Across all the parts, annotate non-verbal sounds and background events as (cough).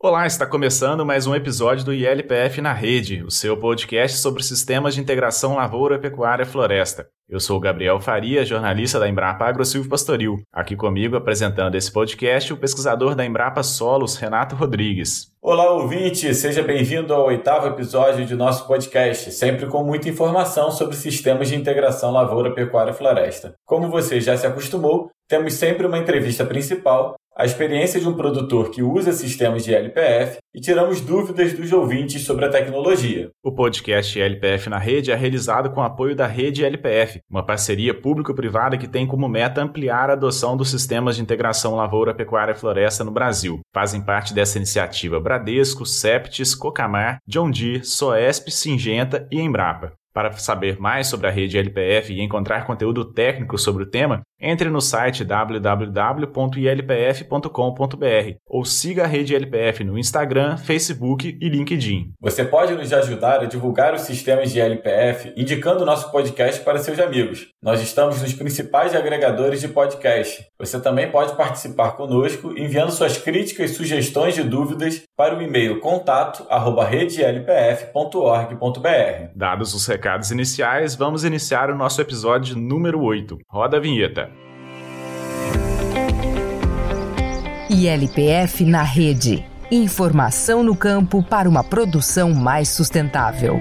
Olá, está começando mais um episódio do ILPF na Rede, o seu podcast sobre sistemas de integração lavoura, pecuária floresta. Eu sou o Gabriel Faria, jornalista da Embrapa Agro Silvio Pastoril. Aqui comigo, apresentando esse podcast, o pesquisador da Embrapa Solos, Renato Rodrigues. Olá, ouvinte! Seja bem-vindo ao oitavo episódio de nosso podcast, sempre com muita informação sobre sistemas de integração lavoura, pecuária floresta. Como você já se acostumou, temos sempre uma entrevista principal a experiência de um produtor que usa sistemas de LPF e tiramos dúvidas dos ouvintes sobre a tecnologia. O podcast LPF na Rede é realizado com apoio da Rede LPF, uma parceria público-privada que tem como meta ampliar a adoção dos sistemas de integração lavoura, pecuária e floresta no Brasil. Fazem parte dessa iniciativa Bradesco, Septis, Cocamar, John Deere, Soesp, Singenta e Embrapa. Para saber mais sobre a rede LPF e encontrar conteúdo técnico sobre o tema, entre no site www.ilpf.com.br ou siga a rede LPF no Instagram, Facebook e LinkedIn. Você pode nos ajudar a divulgar os sistemas de LPF indicando o nosso podcast para seus amigos. Nós estamos nos principais agregadores de podcast. Você também pode participar conosco enviando suas críticas, sugestões e dúvidas para o e-mail contato@redelpf.org.br. Dados os recados iniciais, vamos iniciar o nosso episódio número 8. Roda a vinheta. ILPF na rede. Informação no campo para uma produção mais sustentável.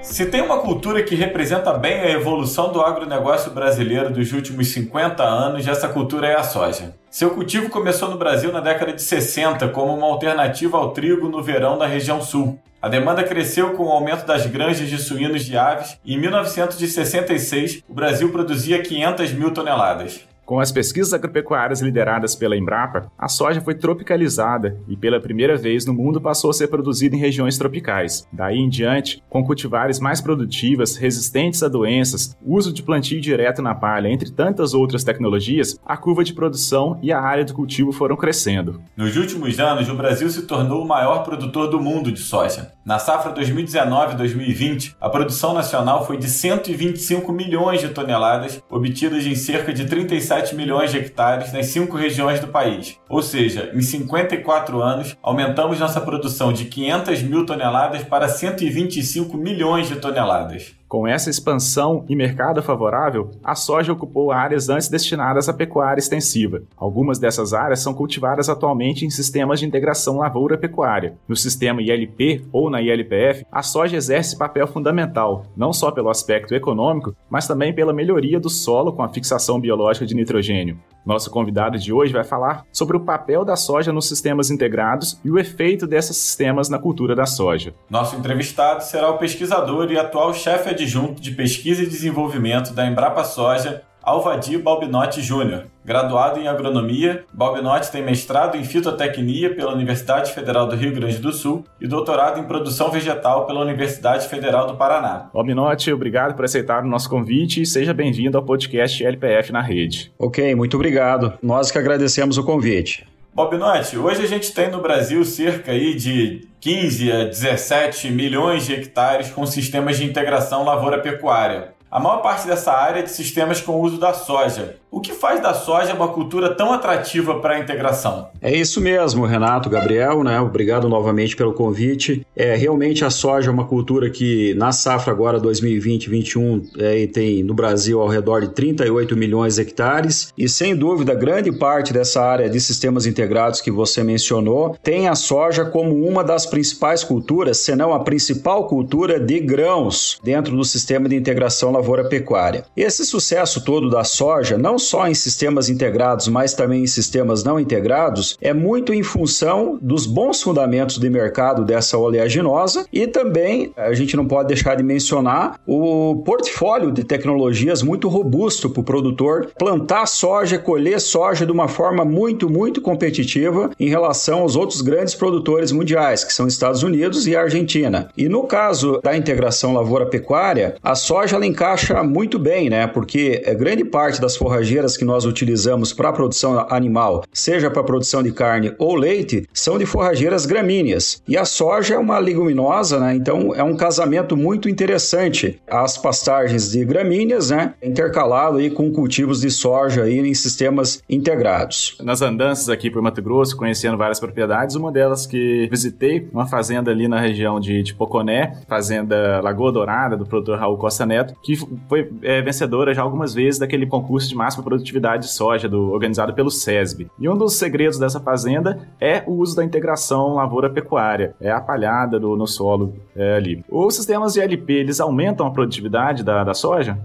Se tem uma cultura que representa bem a evolução do agronegócio brasileiro dos últimos 50 anos, essa cultura é a soja. Seu cultivo começou no Brasil na década de 60 como uma alternativa ao trigo no verão da região sul. A demanda cresceu com o aumento das granjas de suínos de aves e em 1966 o Brasil produzia 500 mil toneladas. Com as pesquisas agropecuárias lideradas pela Embrapa, a soja foi tropicalizada e pela primeira vez no mundo passou a ser produzida em regiões tropicais. Daí em diante, com cultivares mais produtivas, resistentes a doenças, uso de plantio direto na palha, entre tantas outras tecnologias, a curva de produção e a área do cultivo foram crescendo. Nos últimos anos, o Brasil se tornou o maior produtor do mundo de soja. Na safra 2019-2020, a produção nacional foi de 125 milhões de toneladas, obtidas em cerca de 37 17 milhões de hectares nas cinco regiões do país. Ou seja, em 54 anos, aumentamos nossa produção de 500 mil toneladas para 125 milhões de toneladas. Com essa expansão e mercado favorável, a soja ocupou áreas antes destinadas à pecuária extensiva. Algumas dessas áreas são cultivadas atualmente em sistemas de integração lavoura-pecuária. No sistema ILP ou na ILPF, a soja exerce papel fundamental, não só pelo aspecto econômico, mas também pela melhoria do solo com a fixação biológica de nitrogênio. Nosso convidado de hoje vai falar sobre o papel da soja nos sistemas integrados e o efeito desses sistemas na cultura da soja. Nosso entrevistado será o pesquisador e atual chefe adjunto de pesquisa e desenvolvimento da Embrapa Soja, Alvadir Balbinotti Júnior. Graduado em agronomia, Balbinotti tem mestrado em fitotecnia pela Universidade Federal do Rio Grande do Sul e doutorado em produção vegetal pela Universidade Federal do Paraná. Balbinotti, obrigado por aceitar o nosso convite e seja bem-vindo ao podcast LPF na Rede. Ok, muito obrigado. Nós que agradecemos o convite. Balbinotti, hoje a gente tem no Brasil cerca aí de 15 a 17 milhões de hectares com sistemas de integração lavoura-pecuária. A maior parte dessa área é de sistemas com uso da soja. O que faz da soja uma cultura tão atrativa para a integração? É isso mesmo, Renato, Gabriel, né? Obrigado novamente pelo convite. É realmente a soja é uma cultura que na safra agora 2020-21 é, tem no Brasil ao redor de 38 milhões de hectares e sem dúvida grande parte dessa área de sistemas integrados que você mencionou tem a soja como uma das principais culturas, se não a principal cultura de grãos dentro do sistema de integração lavoura-pecuária. Esse sucesso todo da soja não só em sistemas integrados, mas também em sistemas não integrados, é muito em função dos bons fundamentos de mercado dessa oleaginosa e também a gente não pode deixar de mencionar o portfólio de tecnologias muito robusto para o produtor plantar soja, colher soja de uma forma muito, muito competitiva em relação aos outros grandes produtores mundiais, que são Estados Unidos e Argentina. E no caso da integração lavoura-pecuária, a soja ela encaixa encaixa muito bem, né? Porque grande parte das forrageiras que nós utilizamos para a produção animal, seja para produção de carne ou leite, são de forrageiras gramíneas. E a soja é uma leguminosa, né? Então é um casamento muito interessante. As pastagens de gramíneas, né? Intercalado aí com cultivos de soja aí em sistemas integrados. Nas andanças aqui por Mato Grosso, conhecendo várias propriedades, uma delas que visitei, uma fazenda ali na região de, de Poconé, fazenda Lagoa Dourada, do produtor Raul Costa Neto, que foi é, vencedora já algumas vezes daquele concurso de máxima produtividade de soja do, organizado pelo SESB. E um dos segredos dessa fazenda é o uso da integração lavoura-pecuária, é a palhada do, no solo é, ali. Os sistemas de LP, eles aumentam a produtividade da, da soja?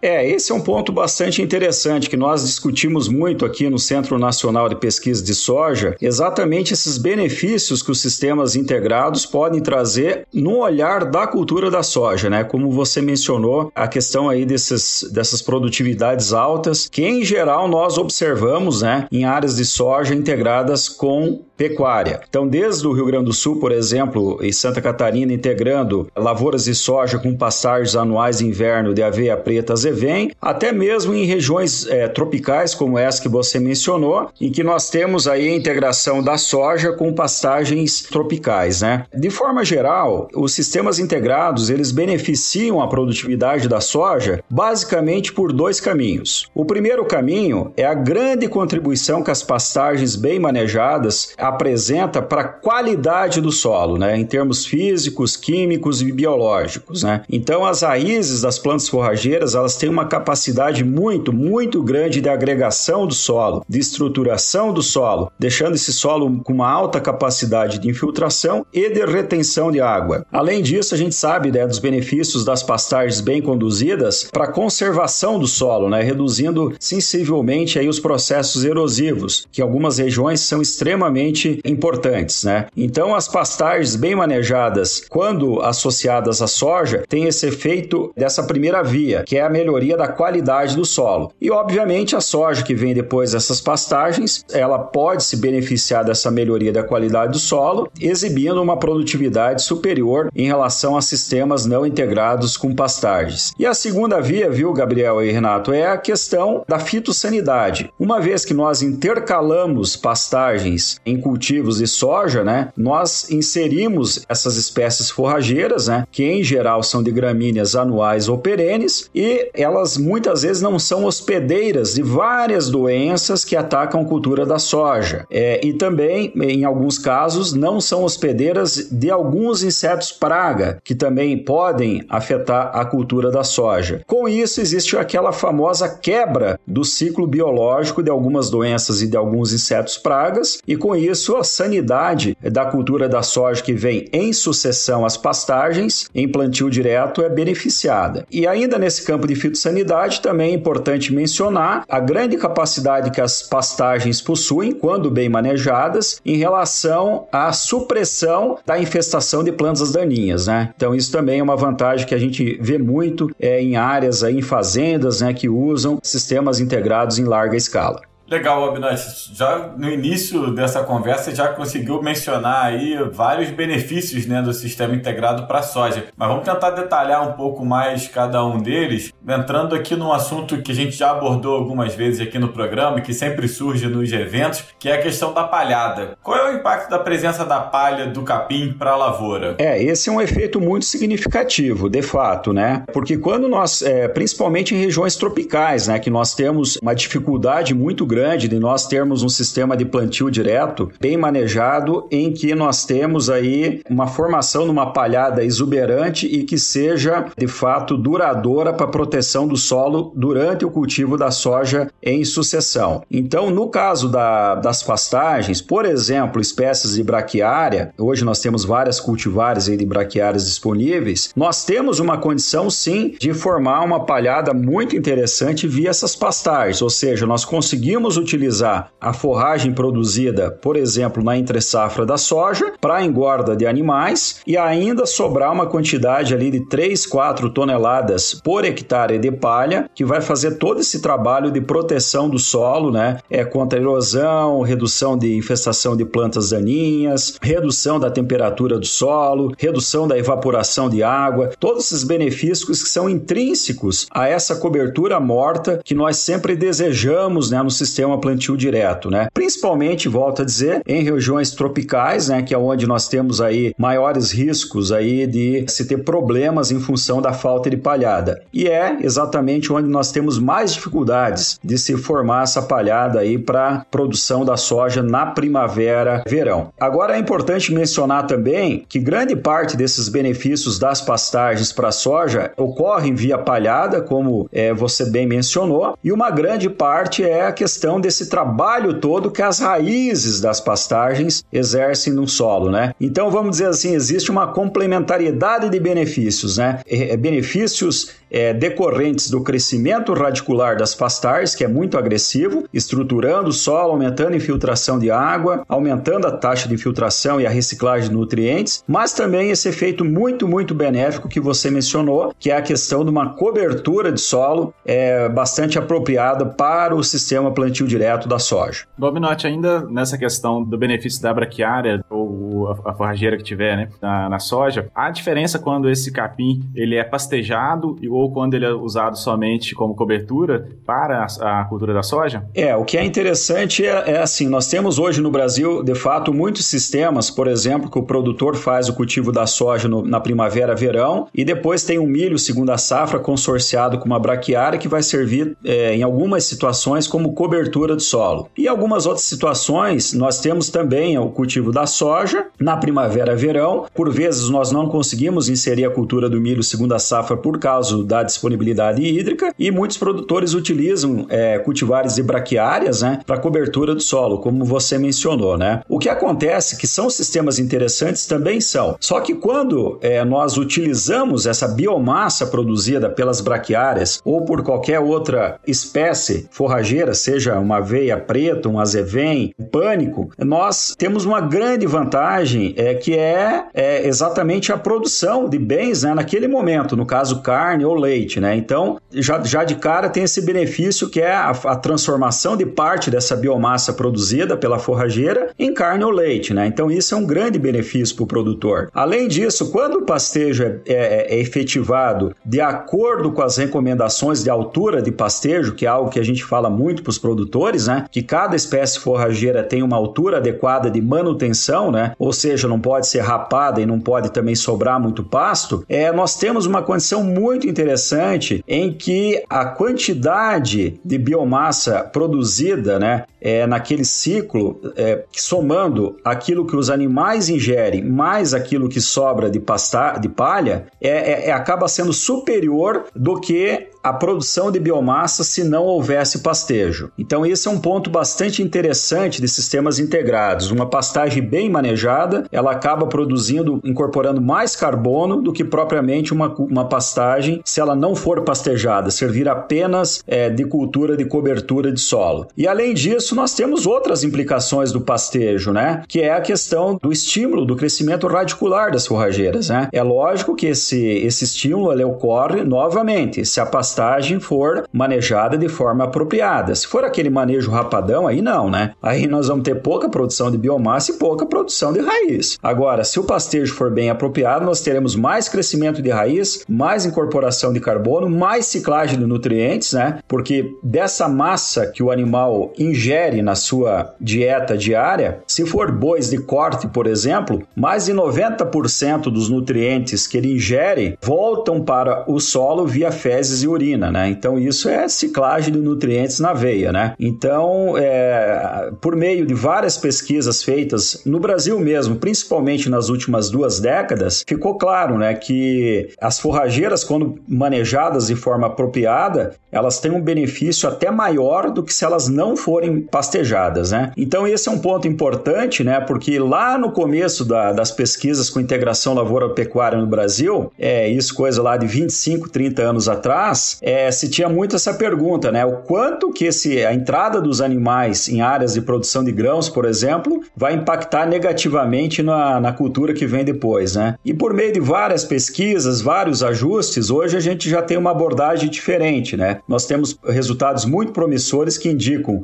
É, esse é um ponto bastante interessante que nós discutimos muito aqui no Centro Nacional de Pesquisa de Soja, exatamente esses benefícios que os sistemas integrados podem trazer no olhar da cultura da soja, né? Como você mencionou, a questão aí desses, dessas produtividades altas, que em geral nós observamos, né, em áreas de soja integradas com pecuária. Então, desde o Rio Grande do Sul, por exemplo, e Santa Catarina, integrando lavouras de soja com pastagens anuais de inverno de aveia preta azevém, até mesmo em regiões é, tropicais, como essa que você mencionou, em que nós temos aí a integração da soja com pastagens tropicais, né? De forma geral, os sistemas integrados, eles beneficiam a produtividade da soja basicamente por dois caminhos. O primeiro caminho é a grande contribuição que as pastagens bem manejadas apresenta para a qualidade do solo, né, em termos físicos, químicos e biológicos, né? Então as raízes das plantas forrageiras, elas têm uma capacidade muito, muito grande de agregação do solo, de estruturação do solo, deixando esse solo com uma alta capacidade de infiltração e de retenção de água. Além disso, a gente sabe né, dos benefícios das pastagens bem conduzidas para a conservação do solo, né, reduzindo sensivelmente aí os processos erosivos, que algumas regiões são extremamente importantes, né? Então, as pastagens bem manejadas, quando associadas à soja, têm esse efeito dessa primeira via, que é a melhoria da qualidade do solo. E, obviamente, a soja que vem depois dessas pastagens, ela pode se beneficiar dessa melhoria da qualidade do solo, exibindo uma produtividade superior em relação a sistemas não integrados com pastagens. E a segunda via, viu, Gabriel e Renato, é a questão da fitossanidade. Uma vez que nós intercalamos pastagens em cultivos de soja, né, nós inserimos essas espécies forrageiras, né, que em geral são de gramíneas anuais ou perenes, e elas muitas vezes não são hospedeiras de várias doenças que atacam a cultura da soja. É, e também, em alguns casos, não são hospedeiras de alguns insetos praga, que também podem afetar a cultura da soja. Com isso, existe aquela famosa quebra do ciclo biológico de algumas doenças e de alguns insetos pragas, e com isso a sanidade da cultura da soja que vem em sucessão às pastagens, em plantio direto, é beneficiada. E ainda nesse campo de fitossanidade, também é importante mencionar a grande capacidade que as pastagens possuem, quando bem manejadas, em relação à supressão da infestação de plantas daninhas. Né? Então, isso também é uma vantagem que a gente vê muito é, em áreas, aí, em fazendas né, que usam sistemas integrados em larga escala. Legal, Abinós. Já no início dessa conversa já conseguiu mencionar aí vários benefícios né, do sistema integrado para a soja. Mas vamos tentar detalhar um pouco mais cada um deles, entrando aqui num assunto que a gente já abordou algumas vezes aqui no programa e que sempre surge nos eventos, que é a questão da palhada. Qual é o impacto da presença da palha do capim para a lavoura? É, esse é um efeito muito significativo, de fato, né? Porque quando nós, é, principalmente em regiões tropicais, né, que nós temos uma dificuldade muito grande grande de nós termos um sistema de plantio direto bem manejado, em que nós temos aí uma formação numa palhada exuberante e que seja de fato duradoura para proteção do solo durante o cultivo da soja em sucessão. Então, no caso da, das pastagens, por exemplo, espécies de braquiária, hoje nós temos várias cultivares de braquiárias disponíveis, nós temos uma condição sim de formar uma palhada muito interessante via essas pastagens, ou seja, nós conseguimos podemos utilizar a forragem produzida, por exemplo, na entre-safra da soja, para engorda de animais e ainda sobrar uma quantidade ali de 3, 4 toneladas por hectare de palha, que vai fazer todo esse trabalho de proteção do solo, né? É contra erosão, redução de infestação de plantas daninhas, redução da temperatura do solo, redução da evaporação de água, todos esses benefícios que são intrínsecos a essa cobertura morta que nós sempre desejamos, né, no sistema plantio direto, né? Principalmente, volto a dizer, em regiões tropicais, né, que é onde nós temos aí maiores riscos aí de se ter problemas em função da falta de palhada. E é exatamente onde nós temos mais dificuldades de se formar essa palhada aí para produção da soja na primavera, verão. Agora é importante mencionar também que grande parte desses benefícios das pastagens para a soja ocorrem via palhada, como é, você bem mencionou, e uma grande parte é a questão desse trabalho todo que as raízes das pastagens exercem no solo, né? Então vamos dizer assim, existe uma complementariedade de benefícios, né? É, benefícios é, decorrentes do crescimento radicular das pastagens, que é muito agressivo, estruturando o solo, aumentando a infiltração de água, aumentando a taxa de infiltração e a reciclagem de nutrientes, mas também esse efeito muito, muito benéfico que você mencionou, que é a questão de uma cobertura de solo é, bastante apropriada para o sistema plantio direto da soja. Bobinote, ainda nessa questão do benefício da braquiária ou a, forrageira que tiver né, na, na soja, há diferença quando esse capim ele é pastejado ou quando ele é usado somente como cobertura para a, a cultura da soja? É, o que é interessante é, é, assim, nós temos hoje no Brasil, de fato, muitos sistemas, por exemplo, que o produtor faz o cultivo da soja no, na primavera, verão, e depois tem um milho segunda safra consorciado com uma braquiária que vai servir é, em algumas situações como cobertura de solo. E algumas outras situações, nós temos também o cultivo da soja na primavera, verão. Por vezes nós não conseguimos inserir a cultura do milho segunda safra por causa da disponibilidade hídrica e muitos produtores utilizam é, cultivares de braquiárias né, para cobertura do solo, como você mencionou. Né? O que acontece é que são sistemas interessantes também são, só que quando é, nós utilizamos essa biomassa produzida pelas braquiárias ou por qualquer outra espécie forrageira, seja uma aveia preta, um azevém, pânico, nós temos uma grande vantagem é, que é, é exatamente a produção de bens né, naquele momento, no caso carne ou leite, né? Então, já, já de cara tem esse benefício que é a, a transformação de parte dessa biomassa produzida pela forrageira em carne ou leite, né? Então, isso é um grande benefício para o produtor. Além disso, quando o pastejo é, é, é efetivado de acordo com as recomendações de altura de pastejo, que é algo que a gente fala muito para os produtores, né? Que cada espécie forrageira tem uma altura adequada de manutenção, né? Ou seja, não pode ser rapada e não pode também sobrar muito pasto. É, nós temos uma condição muito interessante em que a quantidade de biomassa produzida né, é, naquele ciclo, é, somando aquilo que os animais ingerem mais aquilo que sobra de, pasta, de palha, é, é, é acaba sendo superior do que a produção de biomassa se não houvesse pastejo. Então, esse é um ponto bastante interessante de sistemas integrados. Uma pastagem bem manejada, ela acaba produzindo, incorporando mais carbono do que propriamente uma, uma pastagem se ela não for pastejada, servir apenas é, de cultura de cobertura de solo. E além disso, nós temos outras implicações do pastejo, né? Que é a questão do estímulo do crescimento radicular das forrageiras, né? É lógico que esse, esse estímulo ele ocorre novamente se a pastagem pastagem for manejada de forma apropriada. Se for aquele manejo rapadão, aí não, né? Aí nós vamos ter pouca produção de biomassa e pouca produção de raiz. Agora, se o pastejo for bem apropriado, nós teremos mais crescimento de raiz, mais incorporação de carbono, mais ciclagem de nutrientes, né? Porque dessa massa que o animal ingere na sua dieta diária, se for bois de corte, por exemplo, mais de 90% dos nutrientes que ele ingere voltam para o solo via fezes e urina urina, né? Então isso é ciclagem de nutrientes na veia, né? Então, é, por meio de várias pesquisas feitas no Brasil mesmo, principalmente nas últimas duas décadas, ficou claro, né, que as forrageiras, quando manejadas de forma apropriada, elas têm um benefício até maior do que se elas não forem pastejadas, né? Então esse é um ponto importante, né? Porque lá no começo da, das pesquisas com integração lavoura-pecuária no Brasil, é isso coisa lá de 25, 30 anos atrás, é, se tinha muito essa pergunta, né? O quanto que esse, a entrada dos animais em áreas de produção de grãos, por exemplo, vai impactar negativamente na, na cultura que vem depois, né? E por meio de várias pesquisas, vários ajustes, hoje a gente já tem uma abordagem diferente, né? Nós temos resultados muito promissores que indicam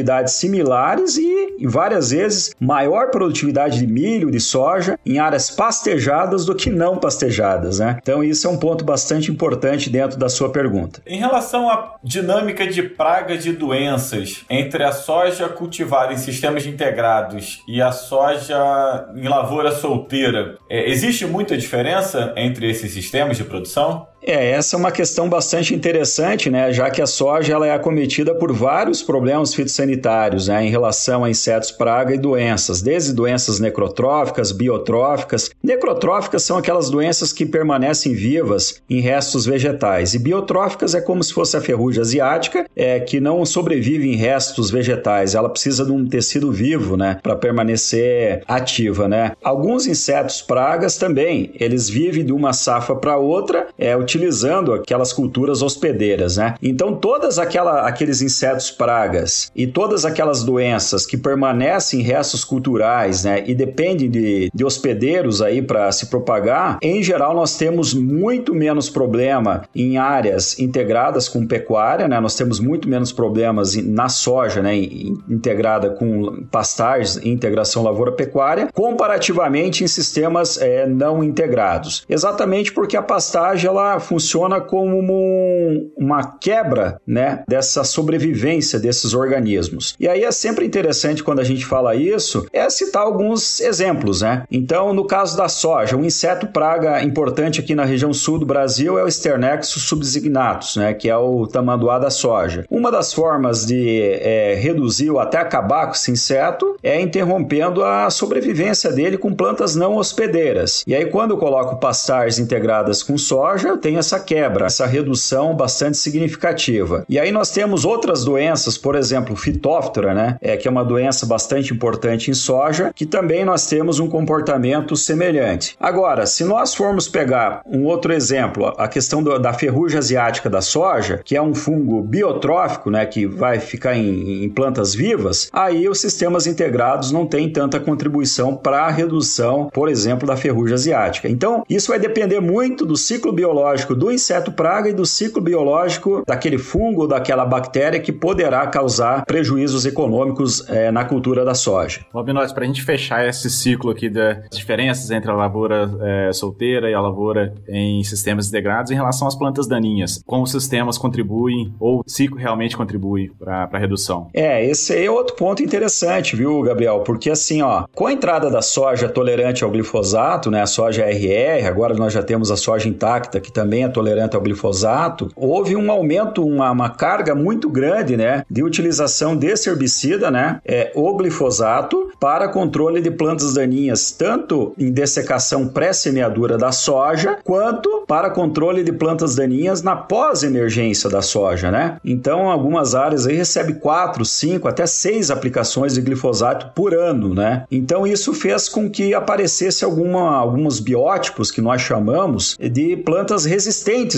produtividades similares e, várias vezes, maior produtividade de milho, de soja em áreas pastejadas do que não pastejadas, né? Então isso é um ponto bastante importante dentro da sua pergunta. Em relação à dinâmica de pragas e doenças entre a soja cultivada em sistemas integrados e a soja em lavoura solteira, é, existe muita diferença entre esses sistemas de produção? É, essa é uma questão bastante interessante, né? Já que a soja ela é acometida por vários problemas fitossanitários, né? Em relação a insetos, praga e doenças, desde doenças necrotróficas, biotróficas. Necrotróficas são aquelas doenças que permanecem vivas em restos vegetais, e biotróficas é como se fosse a ferrugem asiática, é que não sobrevive em restos vegetais. Ela precisa de um tecido vivo, né? Para permanecer ativa, né? Alguns insetos, pragas também, eles vivem de uma safra para outra, é utilizando aquelas culturas hospedeiras, né? Então todas aquela, aqueles insetos pragas e todas aquelas doenças que permanecem em restos culturais, né, e dependem de, de hospedeiros aí para se propagar, em geral nós temos muito menos problema em áreas integradas com pecuária, né? Nós temos muito menos problemas na soja, né, integrada com pastagens integração lavoura pecuária, comparativamente em sistemas é, não integrados. Exatamente porque a pastagem ela funciona como um, uma quebra né, dessa sobrevivência desses organismos. E aí é sempre interessante quando a gente fala isso, é citar alguns exemplos. Né? Então, no caso da soja, um inseto praga importante aqui na região sul do Brasil é o Sternexus subsignatus, né, que é o tamanduá da soja. Uma das formas de é, reduzir ou até acabar com esse inseto é interrompendo a sobrevivência dele com plantas não hospedeiras. E aí, quando eu coloco pastagens integradas com soja, eu tenho tem essa quebra, essa redução bastante significativa. E aí nós temos outras doenças, por exemplo, fitóftora, né? É, que é uma doença bastante importante em soja, que também nós temos um comportamento semelhante. Agora, se nós formos pegar um outro exemplo, a questão do, da ferrugem asiática da soja, que é um fungo biotrófico, né, que vai ficar em, em plantas vivas, aí os sistemas integrados não têm tanta contribuição para a redução, por exemplo, da ferrugem asiática. Então, isso vai depender muito do ciclo biológico biológico do inseto praga e do ciclo biológico daquele fungo ou daquela bactéria que poderá causar prejuízos econômicos é, na cultura da soja. Robinóis, para a gente fechar esse ciclo aqui das diferenças entre a lavoura é, solteira e a lavoura em sistemas integrados em relação às plantas daninhas, como os sistemas contribuem ou se realmente contribui para a redução? É, esse é outro ponto interessante, viu, Gabriel? Porque assim, ó, com a entrada da soja tolerante ao glifosato, né, a soja RR, agora nós já temos a soja intacta que também também é tolerante ao glifosato, houve um aumento, uma, uma carga muito grande, né, de utilização desse herbicida, né, é, o glifosato, para controle de plantas daninhas, tanto em dessecação pré-semeadura da soja, quanto para controle de plantas daninhas na pós-emergência da soja, né? Então, algumas áreas aí recebem 4, 5, até 6 aplicações de glifosato por ano, né? Então, isso fez com que aparecesse alguma, alguns biótipos que nós chamamos de plantas resistentes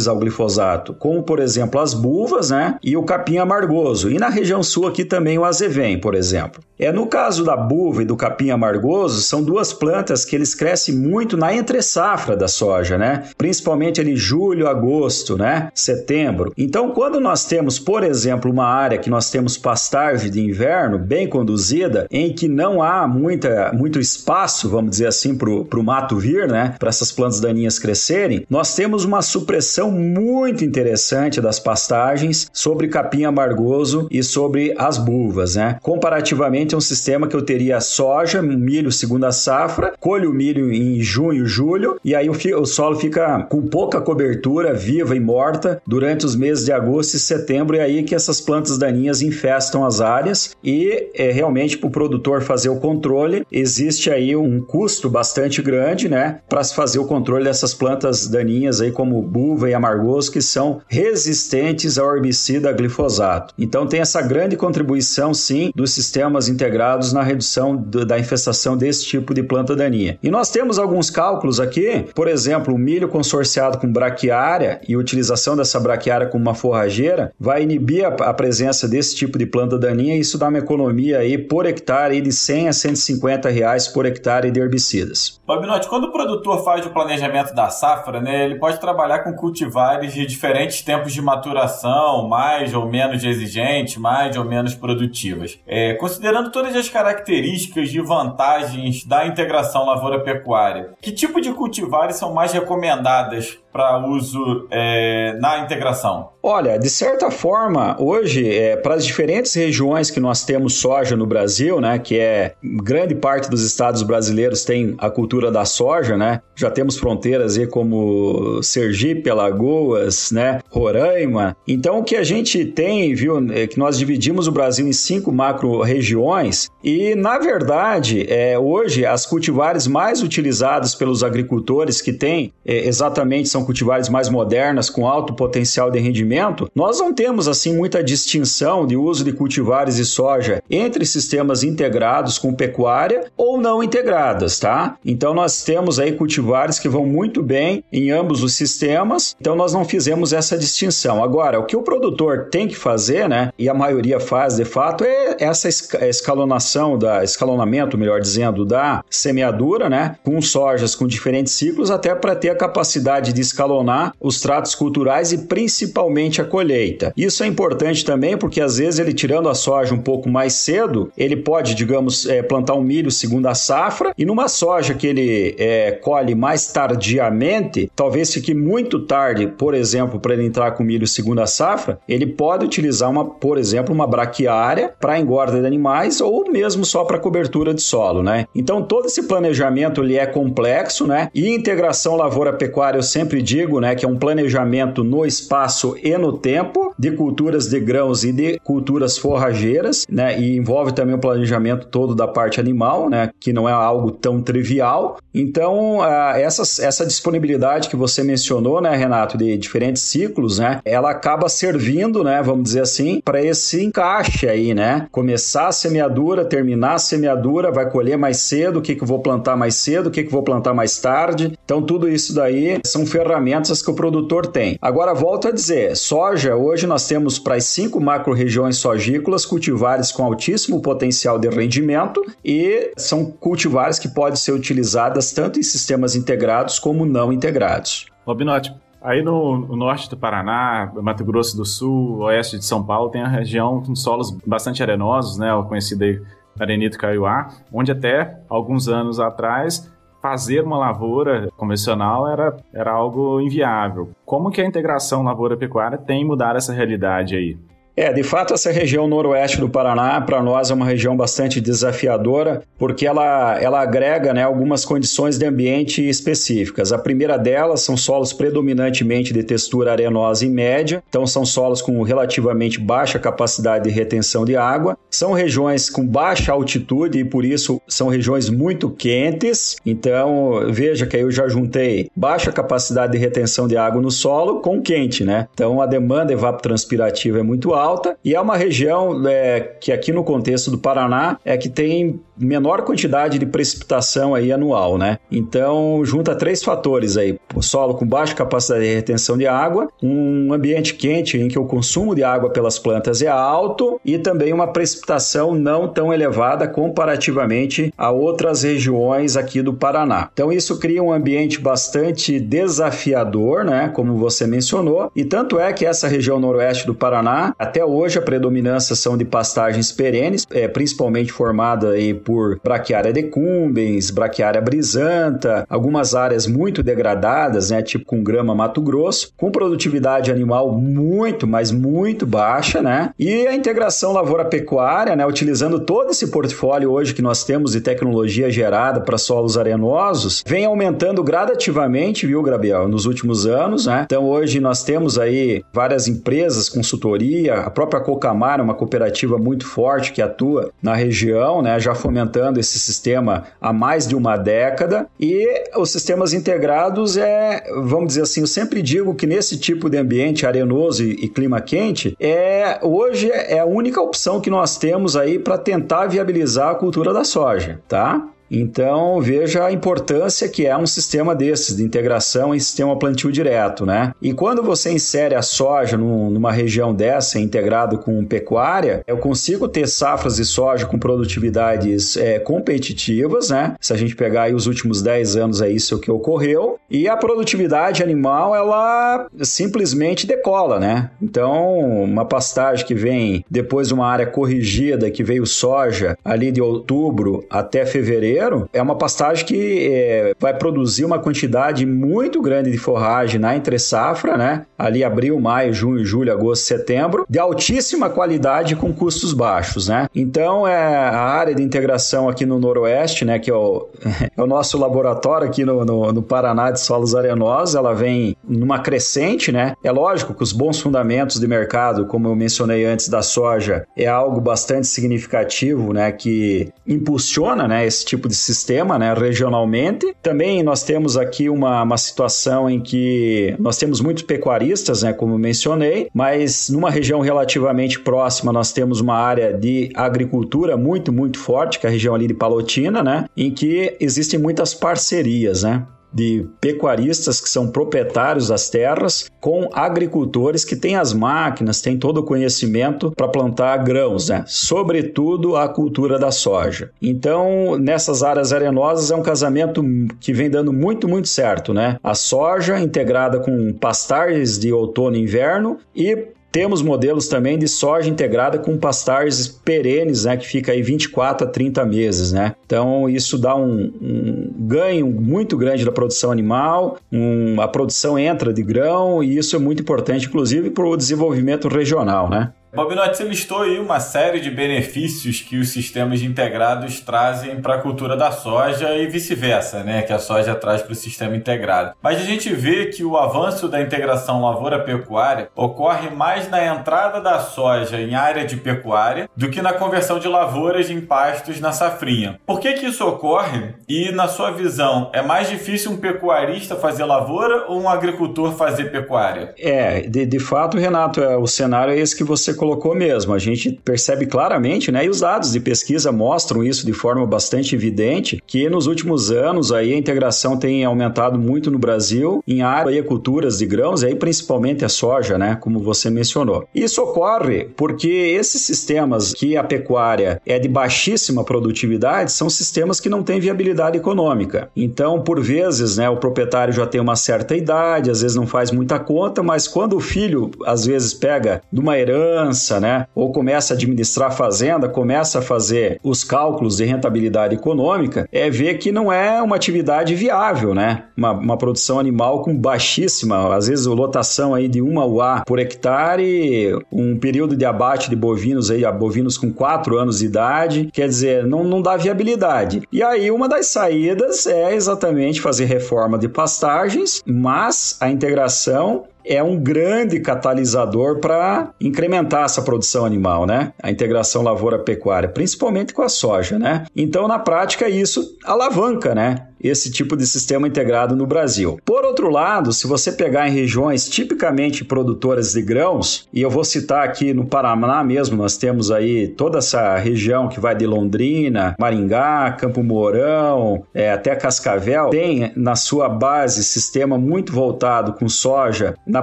ao glifosato, como por exemplo as buvas, né, e o capim amargoso. E na região sul aqui também o azevém, por exemplo. É no caso da buva e do capim amargoso, são duas plantas que eles crescem muito na entre-safra da soja, né? Principalmente ali julho, agosto, né? Setembro. Então, quando nós temos, por exemplo, uma área que nós temos pastagem de inverno bem conduzida, em que não há muita, muito espaço, vamos dizer assim, para o mato vir, né? Para essas plantas daninhas crescerem, nós temos uma supressão muito interessante das pastagens sobre capim amargoso e sobre as buvas, né? Comparativamente a um sistema que eu teria soja, milho segunda safra, colho o milho em junho, julho, e aí o, o solo fica com pouca cobertura, viva e morta, durante os meses de agosto e setembro, e é aí que essas plantas daninhas infestam as áreas e é, realmente para o produtor fazer o controle, existe aí um custo bastante grande, né, para se fazer o controle dessas plantas daninhas aí como buva e amargoso, que são resistentes ao herbicida glifosato. Então tem essa grande contribuição, sim, dos sistemas integrados na redução do, da infestação desse tipo de planta daninha. E nós temos alguns cálculos aqui, por exemplo, o milho consorciado com braquiária e utilização dessa braquiária como uma forrageira vai inibir a, a presença desse tipo de planta daninha e isso dá uma economia aí por hectare de 100 a 150 reais por hectare de herbicidas. Bobinote, quando o produtor faz o planejamento da safra, né, ele pode trabalhar com cultivares de diferentes tempos de maturação, mais ou menos exigentes, mais ou menos produtivas. É, considerando todas as características e vantagens da integração lavoura-pecuária, que tipo de cultivares são mais recomendadas para uso é, na integração? Olha, de certa forma, hoje, é, para as diferentes regiões que nós temos soja no Brasil, né, que é grande parte dos estados brasileiros tem a cultura da soja, né? Já temos fronteiras aí como Sergipe, Alagoas, né, Roraima. Então, o que a gente tem, viu, é que nós dividimos o Brasil em cinco macro regiões e, na verdade, é, hoje as cultivares mais utilizadas pelos agricultores que têm é, exatamente são cultivares mais modernas com alto potencial de rendimento, nós não temos assim muita distinção de uso de cultivares de soja entre sistemas integrados com pecuária ou não integradas, tá? Então nós temos aí cultivares que vão muito bem em ambos os sistemas, então nós não fizemos essa distinção. Agora, o que o produtor tem que fazer, né, e a maioria faz de fato, é essa escalonação da escalonamento, melhor dizendo, da semeadura, né, com sojas com diferentes ciclos até para ter a capacidade de escalonar os tratos culturais e principalmente a colheita. Isso é importante também porque às vezes ele tirando a soja um pouco mais cedo, ele pode, digamos, é, plantar um milho segundo a safra e numa soja que ele é, colhe mais tardiamente, talvez fique muito tarde, por exemplo, para ele entrar com milho segundo a safra, ele pode utilizar uma, por exemplo, uma braquiária para engorda de animais ou mesmo só para cobertura de solo, né? Então todo esse planejamento ele é complexo, né? E integração lavoura-pecuária eu sempre digo, né, que é um planejamento no espaço e no tempo de culturas de grãos e de culturas forrageiras, né? E envolve também o planejamento todo da parte animal, né? Que não é algo tão trivial. Então, uh, essas, essa disponibilidade que você mencionou, né, Renato, de diferentes ciclos, né? Ela acaba servindo, né? Vamos dizer assim, para esse encaixe aí, né? Começar a semeadura, terminar a semeadura, vai colher mais cedo, o que, que eu vou plantar mais cedo, o que, que eu vou plantar mais tarde. Então, tudo isso daí são ferramentas que o produtor tem. Agora, volto a dizer, soja, hoje nós temos para as cinco macro-regiões sogícolas cultivares com altíssimo potencial de rendimento e são cultivares que podem ser utilizadas tanto em sistemas integrados como não integrados. Robinote, Aí no, no, norte do Paraná, Mato Grosso do Sul, oeste de São Paulo, tem a região com solos bastante arenosos, né, o conhecido aí Arenito Caiuá, onde até alguns anos atrás fazer uma lavoura convencional era, era algo inviável. Como que a integração lavoura-pecuária tem mudado essa realidade aí? É, de fato, essa região noroeste do Paraná, para nós, é uma região bastante desafiadora, porque ela, ela agrega né, algumas condições de ambiente específicas. A primeira delas são solos predominantemente de textura arenosa e média, então são solos com relativamente baixa capacidade de retenção de água. São regiões com baixa altitude e, por isso, são regiões muito quentes. Então, veja que aí eu já juntei baixa capacidade de retenção de água no solo com quente, né? Então, a demanda evapotranspirativa é muito alta alta e é uma região é, que aqui no contexto do Paraná é que tem menor quantidade de precipitação aí anual, né? Então, junta três fatores aí: o solo com baixa capacidade de retenção de água, um ambiente quente em que o consumo de água pelas plantas é alto e também uma precipitação não tão elevada comparativamente a outras regiões aqui do Paraná. Então, isso cria um ambiente bastante desafiador, né? Como você mencionou, e tanto é que essa região noroeste do Paraná, até hoje a predominância são de pastagens perenes, é, principalmente formada aí por braquiária decumbens, braquiária brisanta, algumas áreas muito degradadas, né, tipo com grama Mato Grosso, com produtividade animal muito, mas muito baixa, né? E a integração lavoura-pecuária, né, utilizando todo esse portfólio hoje que nós temos de tecnologia gerada para solos arenosos, vem aumentando gradativamente, viu, Gabriel, nos últimos anos, né? Então hoje nós temos aí várias empresas, consultoria, a própria Cocamar, uma cooperativa muito forte que atua na região, né, já fomentando esse sistema há mais de uma década e os sistemas integrados é, vamos dizer assim, eu sempre digo que nesse tipo de ambiente arenoso e, e clima quente, é hoje é a única opção que nós temos aí para tentar viabilizar a cultura da soja, tá? Então, veja a importância que é um sistema desses, de integração em sistema plantio direto, né? E quando você insere a soja num, numa região dessa, integrado com pecuária, eu consigo ter safras de soja com produtividades é, competitivas, né? Se a gente pegar aí os últimos 10 anos, é isso que ocorreu. E a produtividade animal, ela simplesmente decola, né? Então, uma pastagem que vem depois de uma área corrigida, que veio soja ali de outubro até fevereiro, é uma pastagem que é, vai produzir uma quantidade muito grande de forragem na entre safra, né? Ali abril, maio, junho, julho, agosto, setembro, de altíssima qualidade com custos baixos, né? Então, é a área de integração aqui no Noroeste, né? Que é o, (laughs) é o nosso laboratório aqui no, no, no Paraná de solos arenosos, ela vem numa crescente, né? É lógico que os bons fundamentos de mercado, como eu mencionei antes da soja, é algo bastante significativo, né? Que impulsiona, né? Esse tipo de sistema, né? Regionalmente. Também nós temos aqui uma, uma situação em que nós temos muitos pecuaristas, né? Como mencionei, mas numa região relativamente próxima nós temos uma área de agricultura muito, muito forte, que é a região ali de Palotina, né? Em que existem muitas parcerias, né? De pecuaristas que são proprietários das terras com agricultores que têm as máquinas, têm todo o conhecimento para plantar grãos, né? sobretudo a cultura da soja. Então, nessas áreas arenosas é um casamento que vem dando muito, muito certo. Né? A soja integrada com pastagens de outono e inverno e temos modelos também de soja integrada com pastagens perenes, né, que fica aí 24 a 30 meses, né? Então isso dá um, um ganho muito grande da produção animal, um, a produção entra de grão e isso é muito importante, inclusive para o desenvolvimento regional, né? Bobinotti, você listou aí uma série de benefícios que os sistemas integrados trazem para a cultura da soja e vice-versa, né? Que a soja traz para o sistema integrado. Mas a gente vê que o avanço da integração lavoura-pecuária ocorre mais na entrada da soja em área de pecuária do que na conversão de lavouras em pastos na safrinha. Por que, que isso ocorre? E, na sua visão, é mais difícil um pecuarista fazer lavoura ou um agricultor fazer pecuária? É, de, de fato, Renato, é, o cenário é esse que você colocou mesmo. A gente percebe claramente, né? E os dados de pesquisa mostram isso de forma bastante evidente, que nos últimos anos aí a integração tem aumentado muito no Brasil em área e culturas de grãos, e aí principalmente a soja, né? Como você mencionou. Isso ocorre porque esses sistemas que a pecuária é de baixíssima produtividade são sistemas que não têm viabilidade econômica. Então, por vezes, né, o proprietário já tem uma certa idade, às vezes não faz muita conta, mas quando o filho às vezes pega de uma herança né? Ou começa a administrar a fazenda, começa a fazer os cálculos de rentabilidade econômica, é ver que não é uma atividade viável, né? Uma, uma produção animal com baixíssima, às vezes lotação aí de uma UA por hectare, um período de abate de bovinos aí, bovinos com 4 anos de idade, quer dizer, não, não dá viabilidade. E aí uma das saídas é exatamente fazer reforma de pastagens, mas a integração é um grande catalisador para incrementar essa produção animal, né? A integração lavoura-pecuária, principalmente com a soja, né? Então, na prática, isso alavanca, né? Esse tipo de sistema integrado no Brasil. Por outro lado, se você pegar em regiões tipicamente produtoras de grãos, e eu vou citar aqui no Paraná mesmo, nós temos aí toda essa região que vai de Londrina, Maringá, Campo Mourão, é, até Cascavel, tem na sua base sistema muito voltado com soja na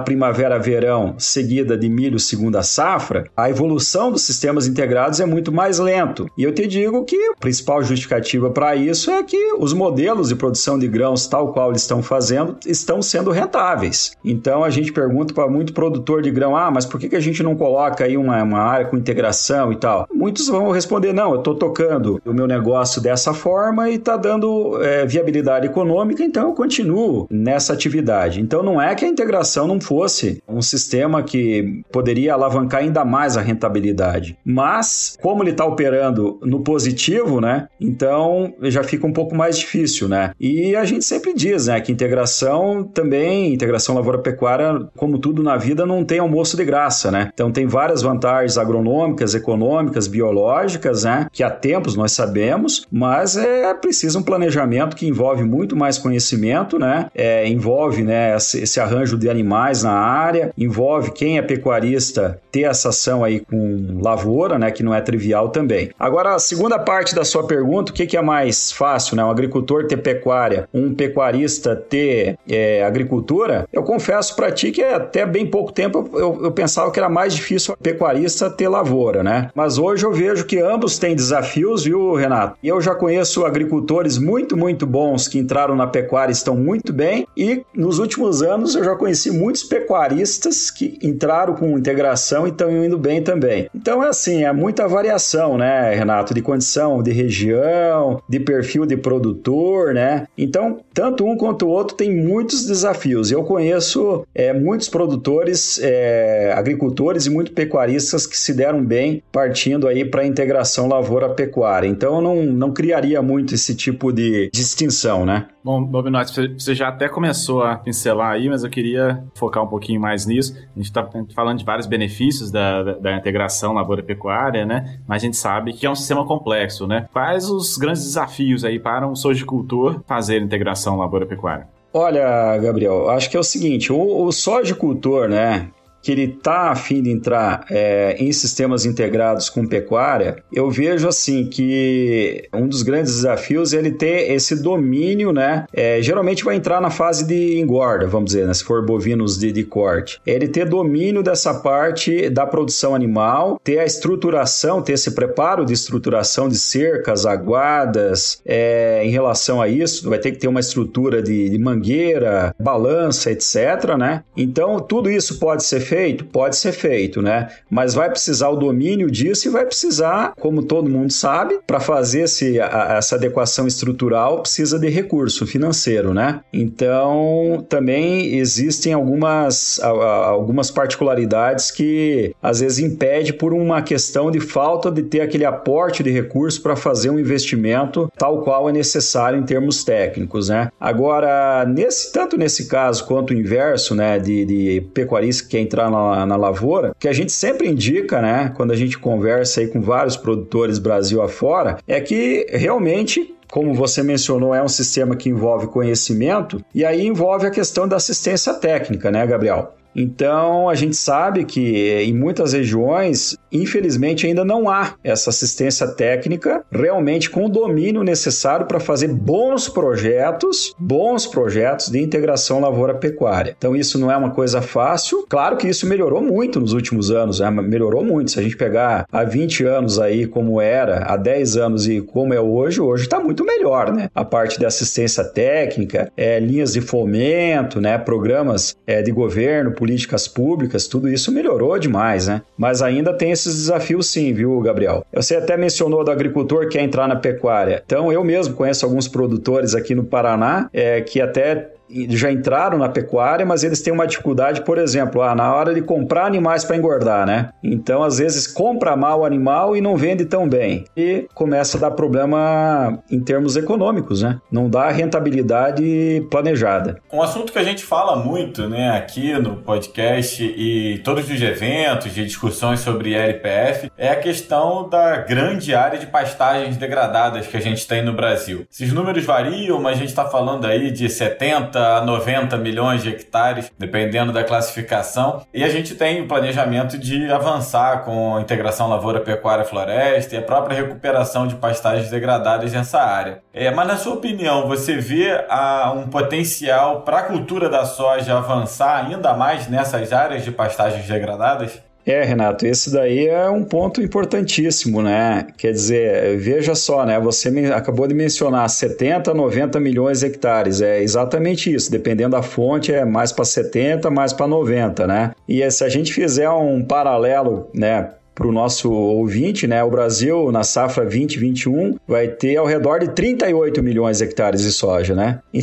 primavera-verão, seguida de milho segunda safra, a evolução dos sistemas integrados é muito mais lento. E eu te digo que a principal justificativa para isso é que os modelos de produção de grãos, tal qual eles estão fazendo, estão sendo rentáveis. Então a gente pergunta para muito produtor de grão: ah, mas por que, que a gente não coloca aí uma, uma área com integração e tal? Muitos vão responder: não, eu estou tocando o meu negócio dessa forma e está dando é, viabilidade econômica, então eu continuo nessa atividade. Então não é que a integração não fosse um sistema que poderia alavancar ainda mais a rentabilidade, mas como ele está operando no positivo, né? Então já fica um pouco mais difícil, né? Né? E a gente sempre diz, né, que integração também, integração lavoura-pecuária, como tudo na vida, não tem almoço de graça, né? Então tem várias vantagens agronômicas, econômicas, biológicas, né, que há tempos nós sabemos, mas é preciso um planejamento que envolve muito mais conhecimento, né? É, envolve, né, esse, arranjo de animais na área, envolve quem é pecuarista ter essa ação aí com lavoura, né, que não é trivial também. Agora, a segunda parte da sua pergunta, o que, que é mais fácil, né, um agricultor ter pecuária, um pecuarista ter é, agricultura? Eu confesso para ti que até bem pouco tempo eu, eu pensava que era mais difícil o pecuarista ter lavoura, né? Mas hoje eu vejo que ambos têm desafios, viu, Renato? Eu já conheço agricultores muito, muito bons que entraram na pecuária e estão muito bem, e nos últimos anos eu já conheci muitos pecuaristas que entraram com integração e estão indo bem também. Então é assim, é muita variação, né, Renato, de condição, de região, de perfil de produtor, né? Então, tanto um quanto o outro tem muitos desafios. Eu conheço é, muitos produtores, é, agricultores e muitos pecuaristas que se deram bem partindo aí para a integração lavoura-pecuária. Então, eu não, não criaria muito esse tipo de distinção, né? Bom, Bobinotti, você já até começou a pincelar aí, mas eu queria focar um pouquinho mais nisso. A gente está falando de vários benefícios da, da, da integração lavoura-pecuária, né? Mas a gente sabe que é um sistema complexo, né? Quais os grandes desafios aí para um sojicultor fazer integração lavoura-pecuária? Olha, Gabriel, acho que é o seguinte, o, o sojicultor, né, que ele está afim de entrar é, em sistemas integrados com pecuária, eu vejo assim que um dos grandes desafios é ele ter esse domínio, né? É, geralmente vai entrar na fase de engorda, vamos dizer, né, se for bovinos de, de corte. É ele ter domínio dessa parte da produção animal, ter a estruturação, ter esse preparo de estruturação de cercas, aguadas, é, em relação a isso, vai ter que ter uma estrutura de, de mangueira, balança, etc, né? Então, tudo isso pode ser feito? Pode ser feito, né? Mas vai precisar o domínio disso e vai precisar, como todo mundo sabe, para fazer esse, a, essa adequação estrutural, precisa de recurso financeiro, né? Então, também existem algumas, algumas particularidades que às vezes impede por uma questão de falta de ter aquele aporte de recurso para fazer um investimento tal qual é necessário em termos técnicos, né? Agora, nesse, tanto nesse caso quanto o inverso, né, de, de pecuarista que quer entrar entrar na, na lavoura, que a gente sempre indica, né, quando a gente conversa aí com vários produtores Brasil afora, é que realmente como você mencionou, é um sistema que envolve conhecimento e aí envolve a questão da assistência técnica, né, Gabriel? Então, a gente sabe que em muitas regiões, infelizmente, ainda não há essa assistência técnica realmente com o domínio necessário para fazer bons projetos, bons projetos de integração lavoura-pecuária. Então, isso não é uma coisa fácil. Claro que isso melhorou muito nos últimos anos, né? melhorou muito. Se a gente pegar há 20 anos aí como era, há 10 anos e como é hoje, hoje está muito melhor, né? A parte de assistência técnica, é, linhas de fomento, né? programas é, de governo, políticas públicas, tudo isso melhorou demais, né? Mas ainda tem esses desafios sim, viu, Gabriel? Você até mencionou do agricultor que quer entrar na pecuária. Então, eu mesmo conheço alguns produtores aqui no Paraná é, que até já entraram na pecuária, mas eles têm uma dificuldade, por exemplo, ah, na hora de comprar animais para engordar, né? Então, às vezes, compra mal o animal e não vende tão bem. E começa a dar problema em termos econômicos, né? Não dá rentabilidade planejada. Um assunto que a gente fala muito, né, aqui no podcast e todos os eventos de discussões sobre LPF é a questão da grande área de pastagens degradadas que a gente tem no Brasil. Esses números variam, mas a gente está falando aí de 70 a 90 milhões de hectares, dependendo da classificação. E a gente tem o planejamento de avançar com a integração lavoura-pecuária-floresta e a própria recuperação de pastagens degradadas nessa área. É, mas, na sua opinião, você vê a, um potencial para a cultura da soja avançar ainda mais nessas áreas de pastagens degradadas? É, Renato, esse daí é um ponto importantíssimo, né? Quer dizer, veja só, né? Você acabou de mencionar 70, 90 milhões de hectares. É exatamente isso. Dependendo da fonte, é mais para 70, mais para 90, né? E se a gente fizer um paralelo, né? Para o nosso ouvinte, né? O Brasil, na safra 2021, vai ter ao redor de 38 milhões de hectares de soja, né? (laughs)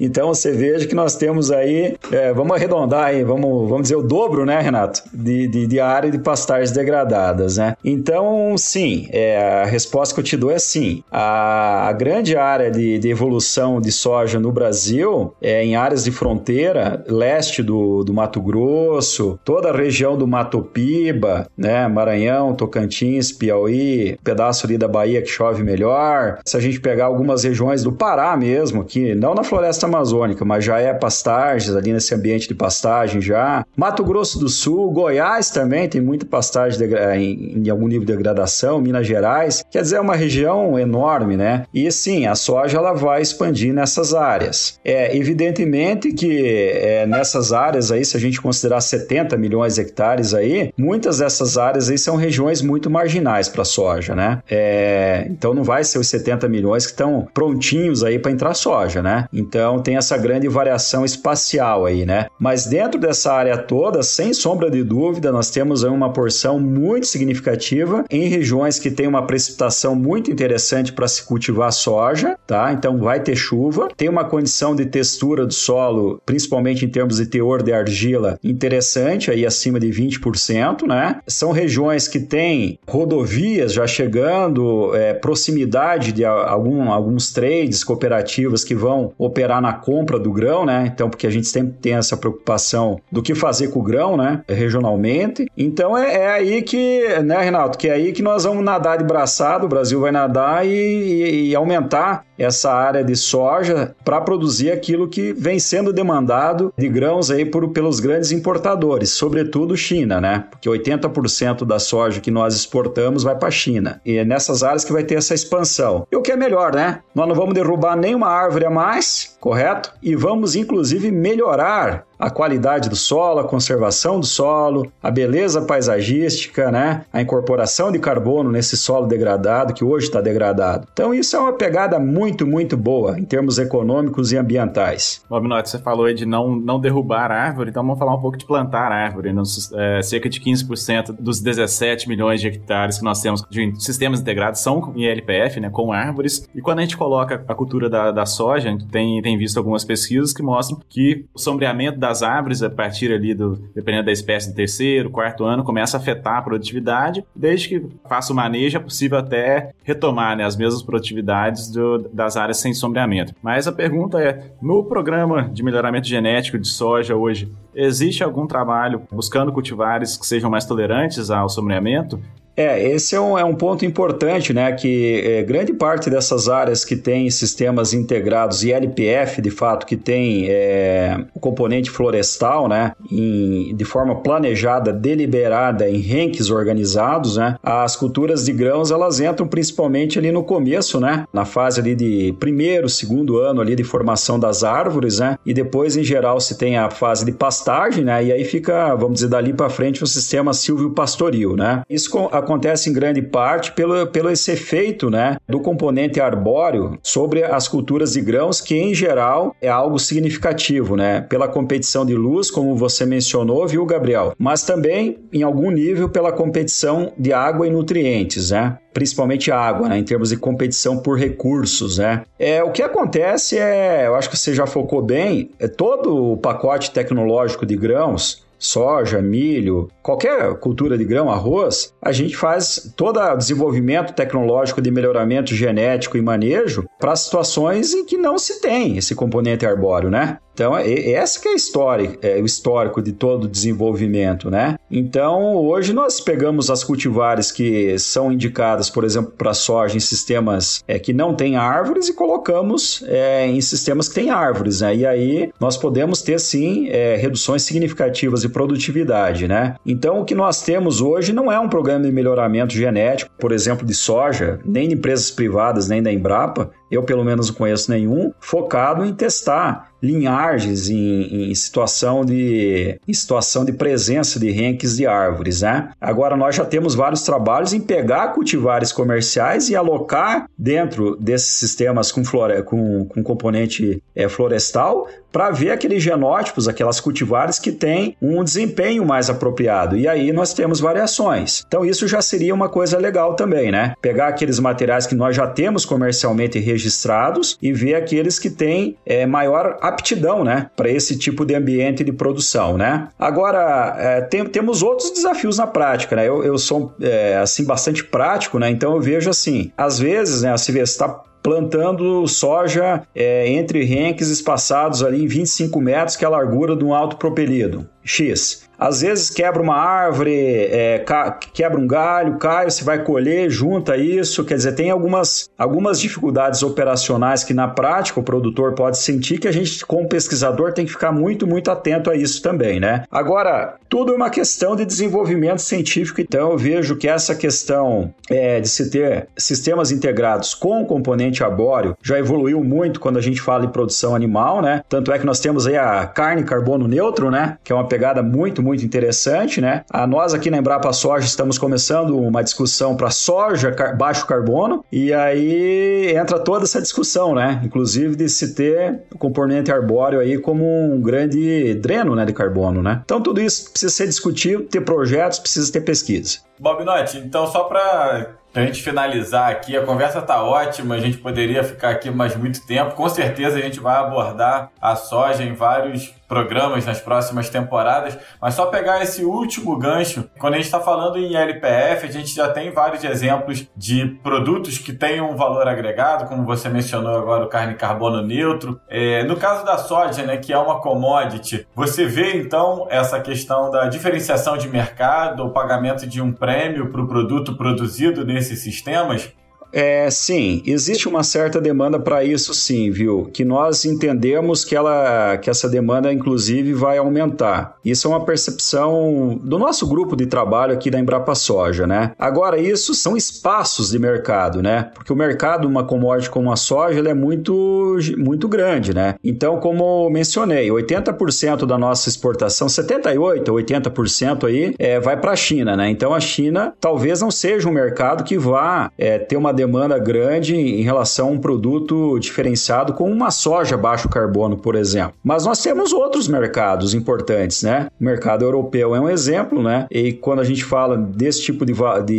Então você veja que nós temos aí, é, vamos arredondar aí, vamos, vamos dizer o dobro, né, Renato? De, de, de área de pastagens degradadas, né? Então, sim, é, a resposta que eu te dou é sim. A, a grande área de, de, evolução de soja no Brasil é em áreas de fronteira, leste do, do Mato Grosso, toda a região do Mato Piba, né? Maranhão, Tocantins, Piauí, pedaço ali da Bahia que chove melhor. Se a gente pegar algumas regiões do Pará mesmo, que não na floresta amazônica, mas já é pastagens, ali nesse ambiente de pastagem já. Mato Grosso do Sul, Goiás também tem muita pastagem em, em algum nível de degradação, Minas Gerais. Quer dizer, é uma região enorme, né? E sim, a soja ela vai expandir nessas áreas. É evidentemente que é, nessas áreas aí, se a gente considerar 70 milhões de hectares aí, muitas dessas áreas aí são regiões muito marginais para soja, né? É, então não vai ser os 70 milhões que estão prontinhos aí para entrar soja, né? Então tem essa grande variação espacial aí, né? Mas dentro dessa área toda, sem sombra de dúvida, nós temos uma porção muito significativa em regiões que tem uma precipitação muito interessante para se cultivar soja, tá? Então vai ter chuva, tem uma condição de textura do solo, principalmente em termos de teor de argila, interessante, aí acima de 20%, né? São regiões que têm rodovias já chegando, é, proximidade de algum, alguns trades, cooperativas que vão operar na compra do grão, né? Então, porque a gente sempre tem essa preocupação do que fazer com o grão, né? Regionalmente. Então é, é aí que, né, Renato, que é aí que nós vamos nadar de braçado, o Brasil vai nadar e, e, e aumentar essa área de soja para produzir aquilo que vem sendo demandado de grãos aí por, pelos grandes importadores, sobretudo China, né? Porque 80% da soja que nós exportamos vai para a China. E é nessas áreas que vai ter essa expansão. E o que é melhor, né? Nós não vamos derrubar nenhuma árvore a mais, correto? E vamos inclusive melhorar a qualidade do solo, a conservação do solo, a beleza paisagística, né? a incorporação de carbono nesse solo degradado, que hoje está degradado. Então, isso é uma pegada muito, muito boa em termos econômicos e ambientais. Bobinote, você falou aí de não, não derrubar árvore, então vamos falar um pouco de plantar árvore. Nos, é, cerca de 15% dos 17 milhões de hectares que nós temos de sistemas integrados são em LPF, né, com árvores. E quando a gente coloca a cultura da, da soja, a gente tem, tem visto algumas pesquisas que mostram que o sombreamento das árvores, a partir ali do, dependendo da espécie do terceiro, quarto ano, começa a afetar a produtividade. Desde que faça o manejo, é possível até retomar né, as mesmas produtividades do, das áreas sem sombreamento. Mas a pergunta é: no programa de melhoramento genético de soja hoje, existe algum trabalho buscando cultivares que sejam mais tolerantes ao sombreamento? É, esse é um, é um ponto importante, né? Que é, grande parte dessas áreas que tem sistemas integrados e LPF, de fato, que tem é, o componente florestal, né? Em, de forma planejada, deliberada, em ranks organizados, né? As culturas de grãos, elas entram principalmente ali no começo, né? Na fase ali de primeiro, segundo ano ali de formação das árvores, né? E depois, em geral, se tem a fase de pastagem, né? E aí fica, vamos dizer, dali para frente o sistema silvio-pastoril, né? Isso acontece em grande parte pelo, pelo esse efeito né, do componente arbóreo sobre as culturas de grãos, que em geral é algo significativo, né? Pela competição de luz, como você mencionou, viu, Gabriel? Mas também, em algum nível, pela competição de água e nutrientes, né? principalmente água, né, em termos de competição por recursos, né. É, o que acontece é, eu acho que você já focou bem, é todo o pacote tecnológico de grãos soja, milho, qualquer cultura de grão, arroz, a gente faz todo o desenvolvimento tecnológico de melhoramento genético e manejo para situações em que não se tem esse componente arbóreo, né? Então, essa que é história, é o histórico de todo o desenvolvimento, né? Então, hoje nós pegamos as cultivares que são indicadas, por exemplo, para soja em sistemas é, que não têm árvores e colocamos é, em sistemas que têm árvores, né? E aí nós podemos ter, sim, é, reduções significativas de produtividade, né? Então, o que nós temos hoje não é um programa de melhoramento genético, por exemplo, de soja, nem de empresas privadas, nem da Embrapa, eu pelo menos não conheço nenhum, focado em testar linhagens em, em, situação de em situação de presença de renques de árvores, né? Agora nós já temos vários trabalhos em pegar cultivares comerciais e alocar dentro desses sistemas com, flore com, com componente é, florestal para ver aqueles genótipos, aquelas cultivares que têm um desempenho mais apropriado. E aí nós temos variações. Então isso já seria uma coisa legal também, né? Pegar aqueles materiais que nós já temos comercialmente registrados e ver aqueles que têm é, maior aptidão, né, para esse tipo de ambiente de produção, né? Agora é, tem, temos outros desafios na prática, né? Eu, eu sou é, assim bastante prático, né? Então eu vejo assim, às vezes, né, a Civesta está plantando soja é, entre renques espaçados ali em 25 metros, que é a largura de um alto propelido, X. Às vezes quebra uma árvore, é, quebra um galho, cai, você vai colher, junta isso. Quer dizer, tem algumas, algumas dificuldades operacionais que na prática o produtor pode sentir que a gente, como pesquisador, tem que ficar muito, muito atento a isso também, né? Agora, tudo é uma questão de desenvolvimento científico, então eu vejo que essa questão é, de se ter sistemas integrados com componente arbóreo já evoluiu muito quando a gente fala em produção animal, né? Tanto é que nós temos aí a carne carbono neutro, né? Que é uma pegada muito, muito interessante, né? A nós aqui na Embrapa Soja estamos começando uma discussão para soja car baixo carbono e aí entra toda essa discussão, né? Inclusive de se ter o componente arbóreo aí como um grande dreno, né, de carbono, né? Então tudo isso precisa ser discutido, ter projetos, precisa ter pesquisa. Bob Notti, então só para a gente finalizar aqui, a conversa tá ótima, a gente poderia ficar aqui mais muito tempo. Com certeza a gente vai abordar a soja em vários programas nas próximas temporadas, mas só pegar esse último gancho, quando a gente está falando em LPF, a gente já tem vários exemplos de produtos que têm um valor agregado, como você mencionou agora o carne carbono neutro. É, no caso da soja, né, que é uma commodity, você vê então essa questão da diferenciação de mercado, o pagamento de um prêmio para o produto produzido nesses sistemas? É, sim, existe uma certa demanda para isso, sim, viu? Que nós entendemos que, ela, que essa demanda, inclusive, vai aumentar. Isso é uma percepção do nosso grupo de trabalho aqui da Embrapa Soja, né? Agora, isso são espaços de mercado, né? Porque o mercado, uma commodity como a soja, ele é muito, muito grande, né? Então, como mencionei, 80% da nossa exportação, 78% 80% aí, é, vai para a China, né? Então, a China talvez não seja um mercado que vá é, ter uma demanda demanda grande em relação a um produto diferenciado como uma soja baixo carbono, por exemplo. Mas nós temos outros mercados importantes, né? O mercado europeu é um exemplo, né? E quando a gente fala desse tipo de,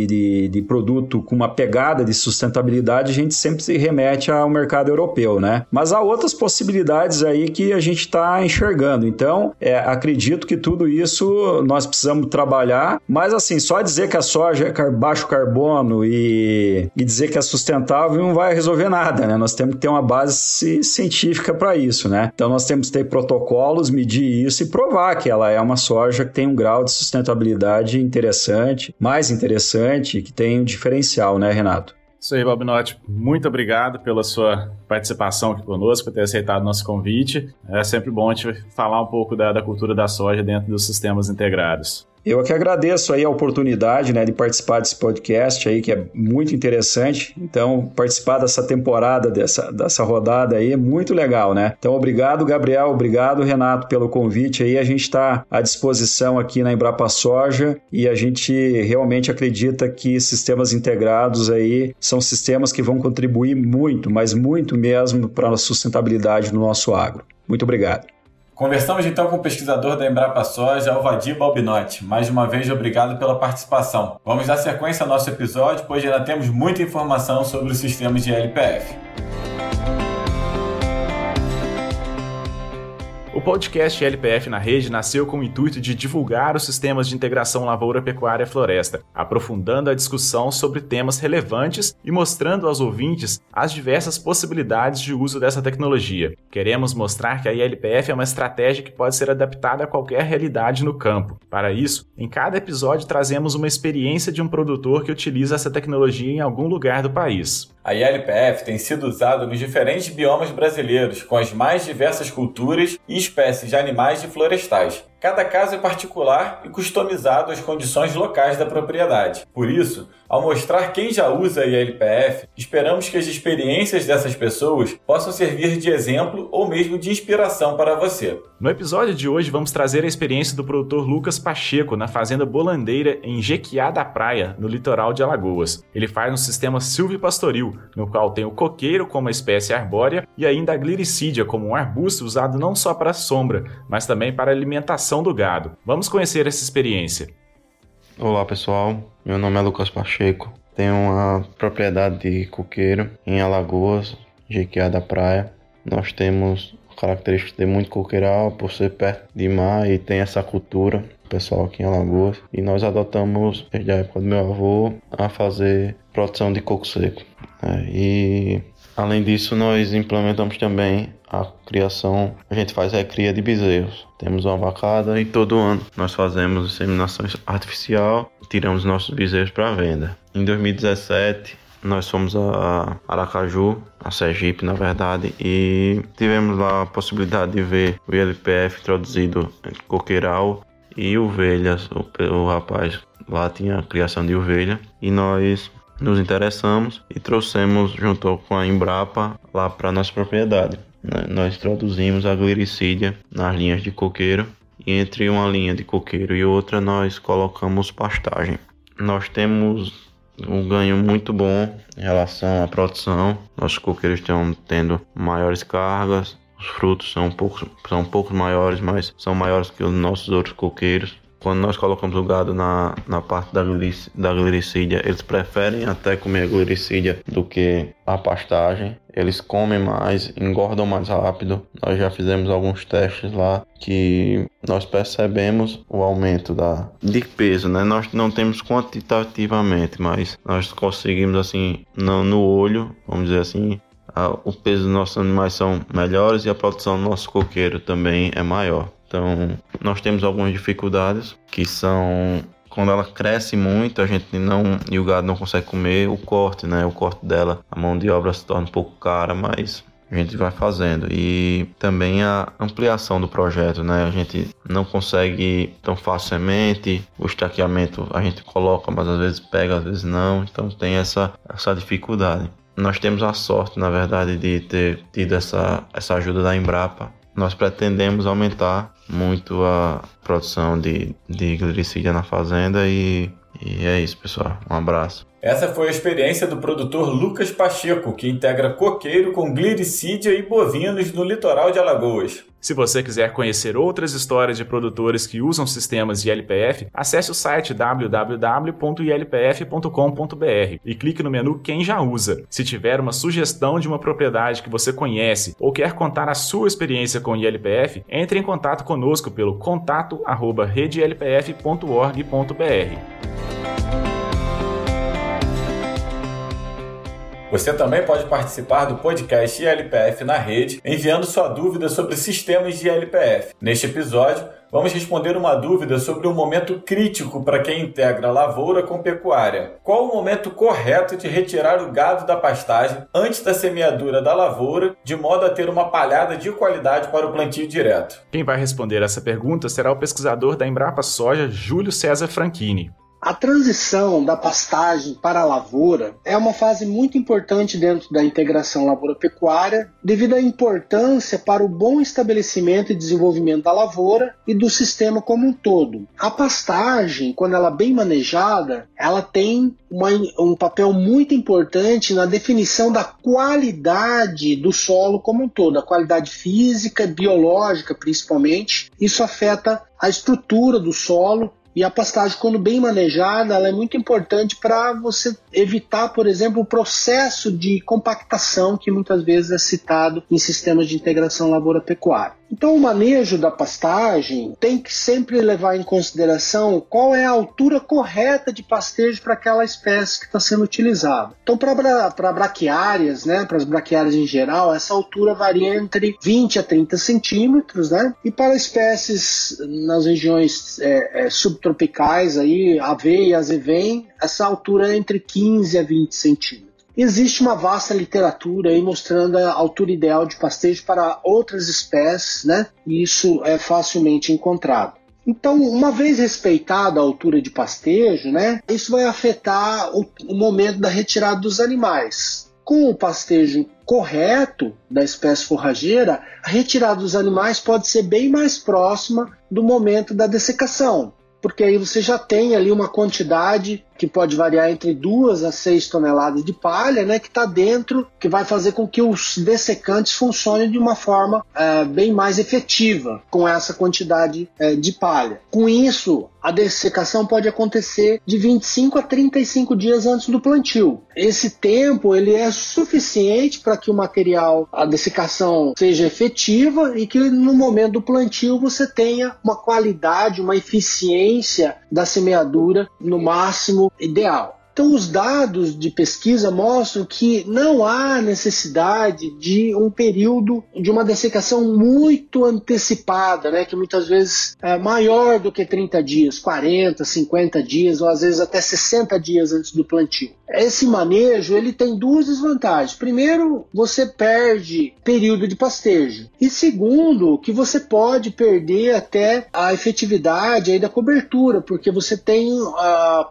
de, de, produto com uma pegada de sustentabilidade, a gente sempre se remete ao mercado europeu, né? Mas há outras possibilidades aí que a gente está enxergando. Então, é, acredito que tudo isso nós precisamos trabalhar, mas assim, só dizer que a soja é baixo carbono e, e dizer que é sustentável não vai resolver nada, né? Nós temos que ter uma base científica para isso, né? Então nós temos que ter protocolos, medir isso e provar que ela é uma soja que tem um grau de sustentabilidade interessante, mais interessante, que tem um diferencial, né, Renato? Isso aí, Bob Notti. Muito obrigado pela sua participação aqui conosco, por ter aceitado nosso convite. É sempre bom a gente falar um pouco da, da cultura da soja dentro dos sistemas integrados. Eu aqui agradeço aí a oportunidade né, de participar desse podcast aí, que é muito interessante. Então, participar dessa temporada, dessa, dessa rodada aí é muito legal, né? Então, obrigado, Gabriel, obrigado, Renato, pelo convite aí. A gente está à disposição aqui na Embrapa Soja e a gente realmente acredita que sistemas integrados aí são sistemas que vão contribuir muito, mas muito mesmo para a sustentabilidade do nosso agro. Muito obrigado. Conversamos então com o pesquisador da Embrapa Soja, Alvadir Balbinotti. Mais uma vez, obrigado pela participação. Vamos dar sequência ao nosso episódio, pois ainda temos muita informação sobre os sistemas de LPF. Podcast LPF na Rede nasceu com o intuito de divulgar os sistemas de integração lavoura-pecuária-floresta, aprofundando a discussão sobre temas relevantes e mostrando aos ouvintes as diversas possibilidades de uso dessa tecnologia. Queremos mostrar que a ILPF é uma estratégia que pode ser adaptada a qualquer realidade no campo. Para isso, em cada episódio trazemos uma experiência de um produtor que utiliza essa tecnologia em algum lugar do país. A ILPF tem sido usada nos diferentes biomas brasileiros, com as mais diversas culturas e espécies de animais e florestais. Cada caso é particular e customizado às condições locais da propriedade. Por isso, ao mostrar quem já usa a ILPF, esperamos que as experiências dessas pessoas possam servir de exemplo ou mesmo de inspiração para você. No episódio de hoje, vamos trazer a experiência do produtor Lucas Pacheco na fazenda Bolandeira em Jequiá da Praia, no litoral de Alagoas. Ele faz um sistema silvipastoril, no qual tem o coqueiro como espécie arbórea e ainda a gliricídia como um arbusto usado não só para sombra, mas também para alimentação do gado. Vamos conhecer essa experiência. Olá pessoal, meu nome é Lucas Pacheco. Tenho uma propriedade de coqueiro em Alagoas, Jequiá da Praia. Nós temos características de muito coqueiral por ser perto de mar e tem essa cultura pessoal aqui em Alagoas e nós adotamos desde a época do meu avô a fazer produção de coco seco é, e além disso nós implementamos também a criação, a gente faz a cria de bezerros. Temos uma vacada e todo ano nós fazemos inseminação artificial, tiramos nossos bezerros para venda. Em 2017 nós fomos a Aracaju, a Sergipe na verdade, e tivemos lá a possibilidade de ver o ILPF introduzido em coqueiral e ovelhas. O, o rapaz lá tinha a criação de ovelha e nós nos interessamos e trouxemos junto com a Embrapa lá para nossa propriedade. Né? Nós introduzimos a glicídia nas linhas de coqueiro e entre uma linha de coqueiro e outra nós colocamos pastagem. Nós temos um ganho muito bom em relação à produção. Nossos coqueiros estão tendo maiores cargas, os frutos são um pouco, são um pouco maiores, mas são maiores que os nossos outros coqueiros quando nós colocamos o gado na, na parte da, glic, da glicídia, eles preferem até comer a glicídia do que a pastagem. Eles comem mais, engordam mais rápido. Nós já fizemos alguns testes lá que nós percebemos o aumento da, de peso, né? Nós não temos quantitativamente, mas nós conseguimos assim, no, no olho, vamos dizer assim, o peso dos nossos animais são melhores e a produção do nosso coqueiro também é maior. Então, nós temos algumas dificuldades que são quando ela cresce muito, a gente não e o gado não consegue comer o corte, né? O corte dela, a mão de obra se torna um pouco cara, mas a gente vai fazendo e também a ampliação do projeto, né? A gente não consegue tão facilmente o estaqueamento a gente coloca, mas às vezes pega, às vezes não, então tem essa essa dificuldade. Nós temos a sorte, na verdade, de ter tido essa essa ajuda da Embrapa nós pretendemos aumentar muito a produção de, de glicídia na fazenda e, e é isso, pessoal. Um abraço. Essa foi a experiência do produtor Lucas Pacheco, que integra coqueiro com glicídia e bovinos no litoral de Alagoas. Se você quiser conhecer outras histórias de produtores que usam sistemas ILPF, acesse o site www.ilpf.com.br e clique no menu Quem já usa. Se tiver uma sugestão de uma propriedade que você conhece ou quer contar a sua experiência com ILPF, entre em contato conosco pelo contato@redelpf.org.br. Você também pode participar do podcast ILPF na rede, enviando sua dúvida sobre sistemas de ILPF. Neste episódio, vamos responder uma dúvida sobre um momento crítico para quem integra lavoura com pecuária. Qual o momento correto de retirar o gado da pastagem antes da semeadura da lavoura, de modo a ter uma palhada de qualidade para o plantio direto? Quem vai responder essa pergunta será o pesquisador da Embrapa Soja, Júlio César Franchini. A transição da pastagem para a lavoura é uma fase muito importante dentro da integração lavoura-pecuária, devido à importância para o bom estabelecimento e desenvolvimento da lavoura e do sistema como um todo. A pastagem, quando ela é bem manejada, ela tem uma, um papel muito importante na definição da qualidade do solo como um todo, a qualidade física, biológica principalmente. Isso afeta a estrutura do solo e a pastagem, quando bem manejada, ela é muito importante para você evitar, por exemplo, o processo de compactação que muitas vezes é citado em sistemas de integração lavoura-pecuária. Então, o manejo da pastagem tem que sempre levar em consideração qual é a altura correta de pastejo para aquela espécie que está sendo utilizada. Então, para braquiárias, né, para as braquiárias em geral, essa altura varia entre 20 a 30 centímetros, né? E para espécies nas regiões é, é, subtropicais, aí, aveia, azevém, essa altura é entre 15 a 20 centímetros. Existe uma vasta literatura aí mostrando a altura ideal de pastejo para outras espécies, né? E isso é facilmente encontrado. Então, uma vez respeitada a altura de pastejo, né, isso vai afetar o, o momento da retirada dos animais. Com o pastejo correto da espécie forrageira, a retirada dos animais pode ser bem mais próxima do momento da dessecação, porque aí você já tem ali uma quantidade que pode variar entre 2 a 6 toneladas de palha, né, que está dentro, que vai fazer com que os dessecantes funcionem de uma forma é, bem mais efetiva com essa quantidade é, de palha. Com isso, a dessecação pode acontecer de 25 a 35 dias antes do plantio. Esse tempo ele é suficiente para que o material, a dessecação seja efetiva e que no momento do plantio você tenha uma qualidade, uma eficiência da semeadura no máximo ideal. Então, os dados de pesquisa mostram que não há necessidade de um período de uma dessecação muito antecipada, né, que muitas vezes é maior do que 30 dias, 40, 50 dias, ou às vezes até 60 dias antes do plantio. Esse manejo ele tem duas desvantagens. Primeiro, você perde período de pastejo. E segundo, que você pode perder até a efetividade aí da cobertura, porque você tem uh,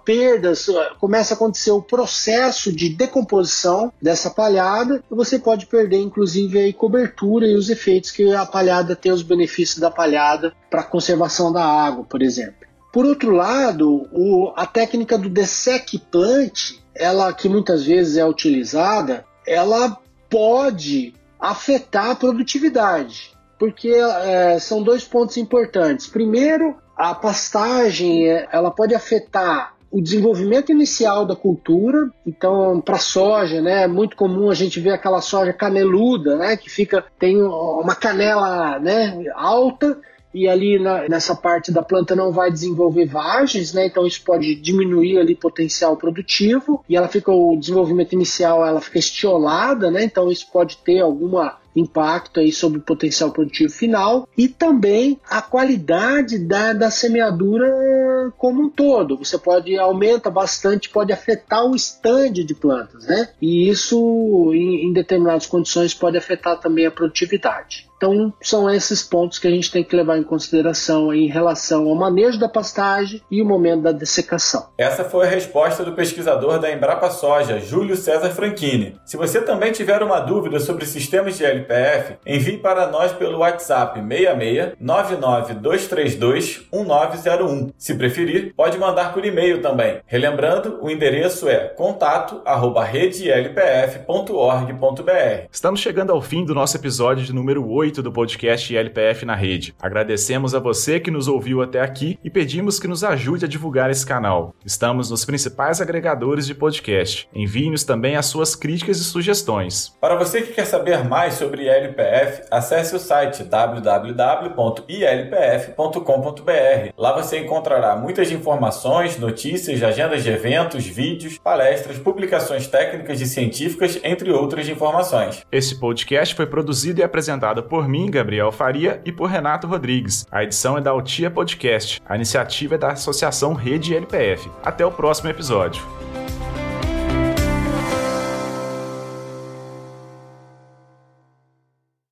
perdas, uh, começa acontecer o processo de decomposição dessa palhada e você pode perder inclusive a cobertura e os efeitos que a palhada tem, os benefícios da palhada para a conservação da água, por exemplo. Por outro lado, o, a técnica do dessec plant, ela que muitas vezes é utilizada, ela pode afetar a produtividade, porque é, são dois pontos importantes. Primeiro, a pastagem é, ela pode afetar o desenvolvimento inicial da cultura. Então, para soja, né, é muito comum a gente ver aquela soja caneluda, né, que fica tem uma canela, né, alta e ali na, nessa parte da planta não vai desenvolver vagens, né? Então isso pode diminuir ali potencial produtivo e ela fica o desenvolvimento inicial ela fica estiolada, né? Então isso pode ter alguma impacto aí sobre o potencial produtivo final e também a qualidade da, da semeadura como um todo. Você pode aumenta bastante, pode afetar o stand de plantas, né? E isso em, em determinadas condições pode afetar também a produtividade. Então, são esses pontos que a gente tem que levar em consideração em relação ao manejo da pastagem e o momento da dessecação. Essa foi a resposta do pesquisador da Embrapa Soja, Júlio César Franchini. Se você também tiver uma dúvida sobre sistemas de Envie para nós pelo WhatsApp 66 99232 1901. Se preferir, pode mandar por e-mail também. Relembrando, o endereço é contato@redelpf.org.br. Estamos chegando ao fim do nosso episódio de número 8 8 do podcast LPF na rede. Agradecemos a você que nos ouviu até aqui e pedimos que nos ajude a divulgar esse canal. Estamos nos principais agregadores de podcast. Envie-nos também as suas críticas e sugestões. Para você que quer saber mais sobre LPF, acesse o site www.ilpf.com.br. Lá você encontrará muitas informações, notícias, agendas de eventos, vídeos, palestras, publicações técnicas e científicas, entre outras informações. Esse podcast foi produzido e apresentado por mim, Gabriel Faria, e por Renato Rodrigues. A edição é da Altia Podcast. A iniciativa é da Associação Rede LPF. Até o próximo episódio.